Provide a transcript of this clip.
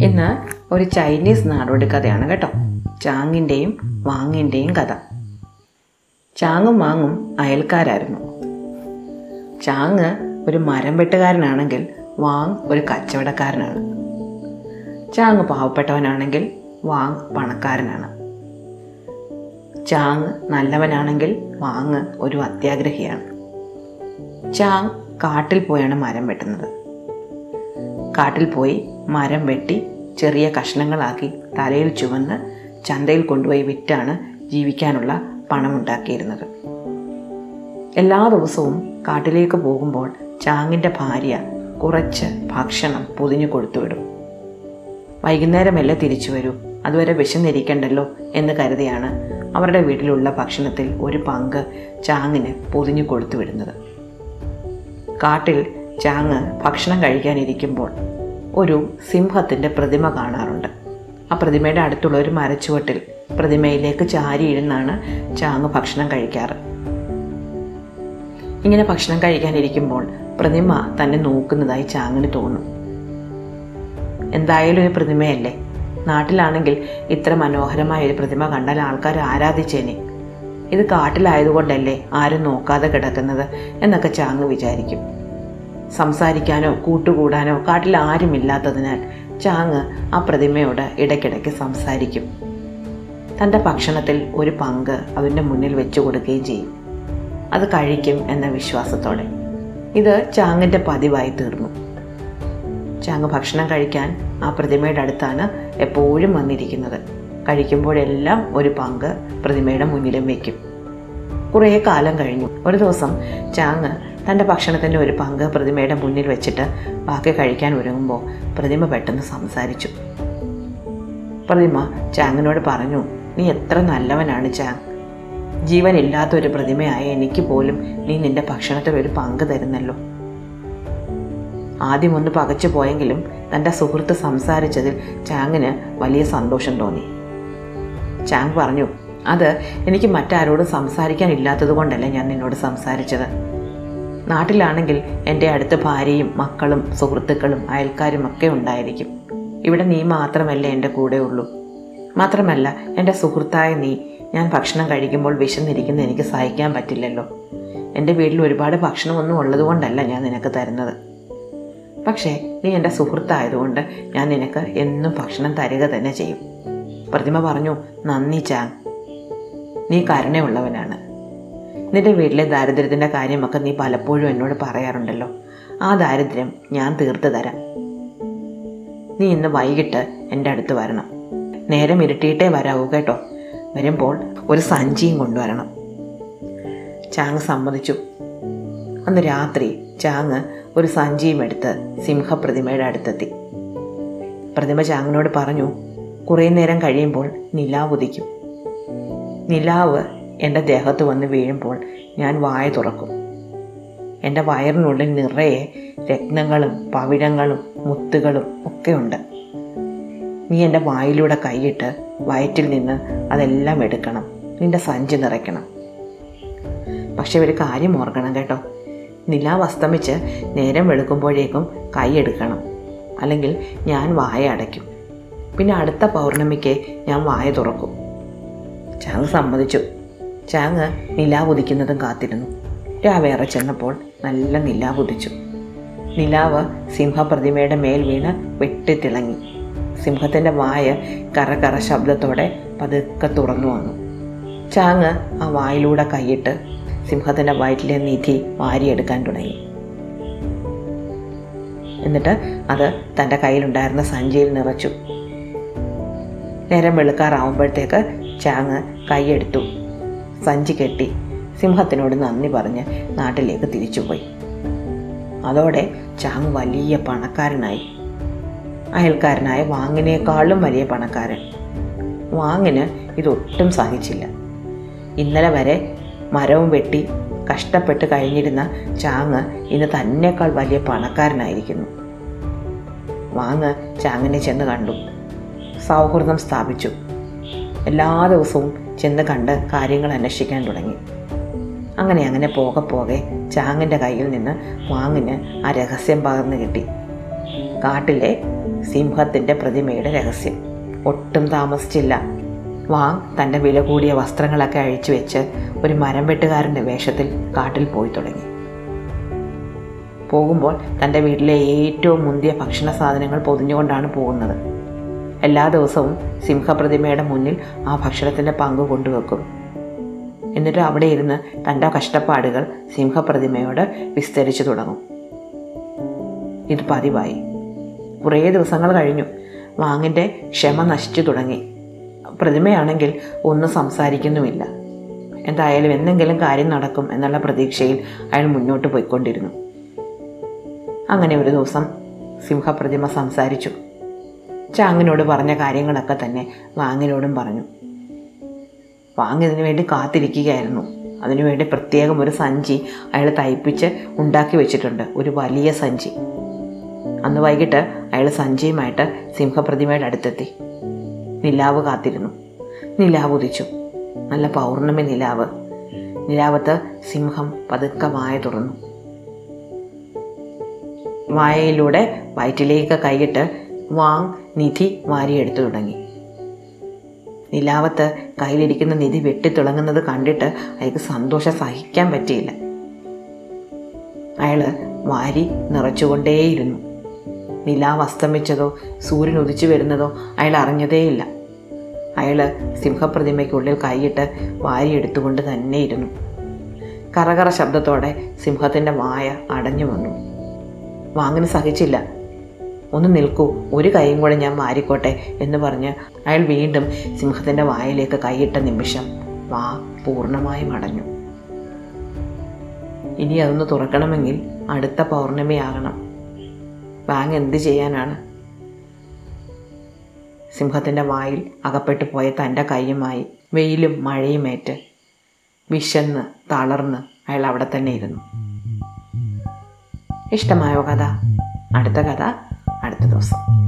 ഇന്ന് ഒരു ചൈനീസ് നാടോടി കഥയാണ് കേട്ടോ. ചാങ്ങിന്റെയും വാങ്ങിന്റെയും കഥ. ചാങ്ങും വാങ്ങും അയൽക്കാരായിരുന്നു. ചാങ് ഒരു മരം വെട്ടുകാരനാണെങ്കിൽ വാങ് ഒരു കച്ചവടക്കാരനാണ്. ചാങ് പാവപ്പെട്ടവനാണെങ്കിൽ വാങ് പണക്കാരനാണ്. ചാങ് നല്ലവനാണെങ്കിൽ വാങ് ഒരു അത്യാഗ്രഹിയാണ്. ചാങ് കാട്ടിൽ പോയാണ് മരം വെട്ടുന്നത്. കാട്ടിൽ പോയി മരം വെട്ടി ചെറിയ കഷ്ണങ്ങളാക്കി തലയിൽ ചുവന്ന് ചന്തയിൽ കൊണ്ടുപോയി വിറ്റാണ് ജീവിക്കാനുള്ള പണമുണ്ടാക്കിയിരുന്നത്. എല്ലാ ദിവസവും കാട്ടിലേക്ക് പോകുമ്പോൾ ചാങ്ങിന്റെ ഭാര്യ കുറച്ച് ഭക്ഷണം പൊതിഞ്ഞു കൊടുത്തുവിടും വൈകുന്നേരമല്ലേ തിരിച്ചു വരൂ. അതുവരെ വിശന്നിരിക്കണ്ടല്ലോ എന്ന് കരുതിയാണ് അവരുടെ വീട്ടിലുള്ള ഭക്ഷണത്തിൽ ഒരു പങ്ക് ചാങ്ങിന് പൊതിഞ്ഞു കൊടുത്തു വിടുന്നത്. കാട്ടിൽ ചാങ് ഭക്ഷണം കഴിക്കാനിരിക്കുമ്പോൾ ഒരു സിംഹത്തിന്റെ പ്രതിമ കാണാറുണ്ട്. ആ പ്രതിമയുടെ അടുത്തുള്ള ഒരു മരച്ചുവട്ടിൽ പ്രതിമയിലേക്ക് ചാരി ചാരിയിരുന്നാണ് ചാങ് ഭക്ഷണം കഴിക്കാറ്. ഇങ്ങനെ ഭക്ഷണം കഴിക്കാനിരിക്കുമ്പോൾ പ്രതിമ തന്നെ നോക്കുന്നതായി ചാങ്ങിന് തോന്നും. എന്തായാലും ഒരു പ്രതിമയല്ലേ? നാട്ടിലാണെങ്കിൽ ഇത്ര മനോഹരമായ ഒരു പ്രതിമ കണ്ടാൽ ആൾക്കാർ ആരാധിച്ചേനെ? ഇത് കാട്ടിലായതുകൊണ്ടല്ലേ ആരും നോക്കാതെ കിടക്കുന്നത്? എന്നൊക്കെ ചാങ് വിചാരിക്കും. സംസാരിക്കാനോ കൂട്ടുകൂടാനോ കാട്ടിൽ ആരുമില്ലാത്തതിനാൽ ചാങ് ആ പ്രതിമയോട് ഇടയ്ക്കിടയ്ക്ക് സംസാരിക്കും. തന്റെ ഭക്ഷണത്തിൽ ഒരു പങ്ക് അതിന്റെ മുന്നിൽ വെച്ചു കൊടുക്കുകയും ചെയ്യും. അത് കഴിക്കും എന്ന വിശ്വാസത്തോടെ. ഇത് ചാങ്ങിന്റെ പതിവായി തീർന്നു. ചാങ് ഭക്ഷണം കഴിക്കാൻ ആ പ്രതിമയുടെ അടുത്താണ് എപ്പോഴും വന്നിരിക്കുന്നത്. കഴിക്കുമ്പോഴെല്ലാം ഒരു പങ്ക് പ്രതിമയുടെ മുന്നിലും വയ്ക്കും കുറേ കാലം കഴിഞ്ഞു. ഒരു ദിവസം ചാങ് തന്റെ ഭക്ഷണത്തിന്റെ ഒരു പങ്ക് പ്രതിമയുടെ മുന്നിൽ വെച്ചിട്ട് ബാക്കി കഴിക്കാൻ ഒരുങ്ങുമ്പോൾ പ്രതിമ പെട്ടെന്ന് സംസാരിച്ചു. പ്രതിമ ചാങ്ങിനോട് പറഞ്ഞു നീ എത്ര നല്ലവനാണ് ചാങ്. ജീവനില്ലാത്ത ഒരു പ്രതിമയായ എനിക്ക് പോലും നീ നിന്റെ ഭക്ഷണത്തിൽ ഒരു പങ്ക് തരുന്നല്ലോ. ആദ്യം ഒന്ന് പകച്ചു പോയെങ്കിലും തന്റെ സുഹൃത്ത് സംസാരിച്ചതിൽ ചാങ്ങിന് വലിയ സന്തോഷം തോന്നി. ചാങ് പറഞ്ഞു അത് എനിക്ക് മറ്റാരോടും സംസാരിക്കാനില്ലാത്തത് കൊണ്ടല്ല ഞാൻ നിന്നോട് സംസാരിച്ചത്. നാട്ടിലാണെങ്കിൽ എന്റെ അടുത്ത ഭാര്യയും മക്കളും സുഹൃത്തുക്കളും അയൽക്കാരും ഒക്കെ ഉണ്ടായിരിക്കും. ഇവിടെ നീ മാത്രമല്ല എന്റെ കൂടെ ഉള്ളൂ. മാത്രമല്ല എന്റെ സുഹൃത്തായ നീ ഞാൻ ഭക്ഷണം കഴിക്കുമ്പോൾ വിശന്നിരിക്കുന്ന എനിക്ക് സഹിക്കാൻ പറ്റില്ലല്ലോ. എന്റെ വീട്ടിൽ ഒരുപാട് ഭക്ഷണമൊന്നും ഉള്ളതുകൊണ്ടല്ല ഞാൻ നിനക്ക് തരുന്നത്. പക്ഷേ നീ എന്റെ സുഹൃത്തായതുകൊണ്ട് ഞാൻ നിനക്ക് എന്നും ഭക്ഷണം തരിക തന്നെ ചെയ്യും. പ്രതിമ പറഞ്ഞു നന്ദി ചാങ് നീ കരുണയുള്ളവനാണ്. നിന്റെ വീട്ടിലെ ദാരിദ്ര്യത്തിന്റെ കാര്യമൊക്കെ നീ പലപ്പോഴും എന്നോട് പറയാറുണ്ടല്ലോ. ആ ദാരിദ്ര്യം ഞാൻ തീർത്തു തരാം. നീ ഇന്ന് വൈകിട്ട് എന്റെ അടുത്ത് വരണം. നേരം ഇരുട്ടിയിട്ടേ വരാവൂ കേട്ടോ. വരുമ്പോൾ ഒരു സഞ്ചിയും കൊണ്ടുവരണം. ചാങ് സമ്മതിച്ചു. അന്ന് രാത്രി ചാങ് ഒരു സഞ്ചിയും എടുത്ത് സിംഹപ്രതിമയുടെ അടുത്തെത്തി. പ്രതിമ ചാങ്ങിനോട് പറഞ്ഞു കുറേ നേരം കഴിയുമ്പോൾ നിലാവ് ഉദിക്കും. നിലാവ് എന്റെ ദേഹത്ത് വന്ന് വീഴുമ്പോൾ ഞാൻ വായ തുറക്കും. എന്റെ വയറിനുള്ളിൽ നിറയെ രത്നങ്ങളും പവിഴങ്ങളും മുത്തുകളും ഒക്കെയുണ്ട്. നീ എന്റെ വായിലൂടെ കൈയിട്ട് വയറ്റിൽ നിന്ന് അതെല്ലാം എടുക്കണം. നിന്റെ സഞ്ചി നിറയ്ക്കണം. പക്ഷെ ഒരു കാര്യം ഓർക്കണം കേട്ടോ. നിലാവ് അസ്തമിച്ച് നേരം വെളുക്കുമ്പോഴേക്കും കൈ എടുക്കണം. അല്ലെങ്കിൽ ഞാൻ വായ അടയ്ക്കും. പിന്നെ അടുത്ത പൗർണമിക്ക് ഞാൻ വായ തുറക്കും. ചാങ് സമ്മതിച്ചു. ചാങ് നിലാവുദിക്കുന്നതും കാത്തിരുന്നു. രാവേറെ ചെന്നപ്പോൾ നല്ല നിലാവ് ഉദിച്ചു നിലാവ് സിംഹപ്രതിമയുടെ മേൽ വീണ് വെട്ടിത്തിളങ്ങി. സിംഹത്തിന്റെ വായ കറ കറ ശബ്ദത്തോടെ പതുക്കെ തുറന്നു വന്നു. ചാങ് ആ വായിലൂടെ കൈയിട്ട് സിംഹത്തിന്റെ വയറ്റിലെ നിധി വാരിയെടുക്കാൻ തുടങ്ങി. എന്നിട്ട് അത് തന്റെ കയ്യിലുണ്ടായിരുന്ന സഞ്ചിയിൽ നിറച്ചു. നേരം വെളുക്കാറാവുമ്പോഴത്തേക്ക് ചാങ് കൈയെടുത്തു. സഞ്ചി കെട്ടി സിംഹത്തിനോട് നന്ദി പറഞ്ഞ് നാട്ടിലേക്ക് തിരിച്ചുപോയി. അതോടെ ചാങ് വലിയ പണക്കാരനായി. അയൽക്കാരനായ വാങ്ങിനേക്കാളും വലിയ പണക്കാരൻ. വാങ്ങിന് ഇതൊട്ടും സഹിച്ചില്ല ഇന്നലെ വരെ മരവും വെട്ടി കഷ്ടപ്പെട്ട് കഴിഞ്ഞിരുന്ന ചാങ് ഇന്ന് തന്നെക്കാൾ വലിയ പണക്കാരനായിരിക്കുന്നു. വാങ് ചാങ്ങിനെ ചെന്ന് കണ്ടു. സൗഹൃദം സ്ഥാപിച്ചു. എല്ലാ ദിവസവും ചെന്ന് കണ്ട് കാര്യങ്ങൾ അന്വേഷിക്കാൻ തുടങ്ങി. അങ്ങനെ അങ്ങനെ പോകെ പോകെ ചാങ്ങിന്റെ കയ്യിൽ നിന്ന് വാങ്ങിന് ആ രഹസ്യം പകർന്നു കിട്ടി. കാട്ടിലെ സിംഹത്തിന്റെ പ്രതിമയുടെ രഹസ്യം. ഒട്ടും താമസിച്ചില്ല. വാങ് തന്റെ വില കൂടിയ വസ്ത്രങ്ങളൊക്കെ അഴിച്ചു വെച്ച് ഒരു മരം വെട്ടുകാരന്റെ വേഷത്തിൽ കാട്ടിൽ പോയി തുടങ്ങി. പോകുമ്പോൾ തന്റെ വീട്ടിലെ ഏറ്റവും മുന്തിയ ഭക്ഷണ സാധനങ്ങൾ പൊതിഞ്ഞുകൊണ്ടാണ് പോകുന്നത്. എല്ലാ ദിവസവും സിംഹപ്രതിമയുടെ മുന്നിൽ ആ ഭക്ഷണത്തിന്റെ പങ്ക് കൊണ്ടുവെക്കും. എന്നിട്ട് അവിടെ ഇരുന്ന് തന്റെ കഷ്ടപ്പാടുകൾ സിംഹപ്രതിമയോട് വിസ്തരിച്ചു തുടങ്ങും. ഇത് പതിവായി. കുറേ ദിവസങ്ങൾ കഴിഞ്ഞു. വാങ്ങിന്റെ ക്ഷമ നശിച്ചു തുടങ്ങി. പ്രതിമയാണെങ്കിൽ ഒന്നും സംസാരിക്കുന്നുമില്ല. എന്തായാലും എന്തെങ്കിലും കാര്യം നടക്കും എന്നുള്ള പ്രതീക്ഷയിൽ അയാൾ മുന്നോട്ട് പോയിക്കൊണ്ടിരുന്നു. അങ്ങനെ ഒരു ദിവസം സിംഹപ്രതിമ സംസാരിച്ചു. ചാങ്ങിനോട് പറഞ്ഞ കാര്യങ്ങളൊക്കെ തന്നെ വാങ്ങിനോടും പറഞ്ഞു. വാങ്ങി ഇതിനു വേണ്ടി കാത്തിരിക്കുകയായിരുന്നു. അതിനുവേണ്ടി പ്രത്യേകം ഒരു സഞ്ചി അയാൾ തയ്പ്പിച്ച് ഉണ്ടാക്കി വെച്ചിട്ടുണ്ട്. ഒരു വലിയ സഞ്ചി. അന്ന് വൈകിട്ട് അയാൾ സഞ്ചിയുമായിട്ട് സിംഹപ്രതിമയുടെ അടുത്തെത്തി. നിലാവ് കാത്തിരുന്നു. നിലാവ് ഉദിച്ചു. നല്ല പൗർണമി നിലാവ്. നിലാവത്ത് സിംഹം പതുക്കെ തുറന്നു. വായയിലൂടെ വയറ്റിലേക്ക് കൈയിട്ട് വാങ് നിധി വാരിയെടുത്തു തുടങ്ങി. നിലാവത്ത് കയ്യിലിരിക്കുന്ന നിധി വെട്ടിത്തിളങ്ങുന്നത് കണ്ടിട്ട് അയാൾക്ക് സന്തോഷം സഹിക്കാൻ പറ്റിയില്ല. അയാൾ വാരി നിറച്ചുകൊണ്ടേയിരുന്നു. നിലാവ് അസ്തമിച്ചതോ സൂര്യൻ ഉദിച്ചു വരുന്നതോ അയാൾ അറിഞ്ഞതേയില്ല. അയാൾ സിംഹപ്രതിമയ്ക്കുള്ളിൽ കൈയിട്ട് വാരിയെടുത്തുകൊണ്ട് തന്നെ ഇരുന്നു കറകറ ശബ്ദത്തോടെ സിംഹത്തിന്റെ വായ അടഞ്ഞു വന്നു. വാങ്ങിന് സഹിച്ചില്ല. ഒന്ന് നിൽക്കൂ ഒരു കൈയും കൂടെ ഞാൻ മാറിക്കോട്ടെ എന്ന് പറഞ്ഞ് അയാൾ വീണ്ടും സിംഹത്തിന്റെ വായിലേക്ക് കൈയിട്ട നിമിഷം വാ പൂർണമായും അടഞ്ഞു. ഇനി അതൊന്ന് തുറക്കണമെങ്കിൽ അടുത്ത പൗർണമിയാകണം. വാങ് എന്ത് ചെയ്യാനാണ്? സിംഹത്തിന്റെ വായിൽ അകപ്പെട്ടു പോയ തന്റെ കൈയുമായി വെയിലും മഴയുമേറ്റ് വിശന്ന് തളർന്ന് അയാൾ അവിടെ തന്നെ ഇരുന്നു. ഇഷ്ടമായോ കഥ? അടുത്ത കഥ ありがとうございます。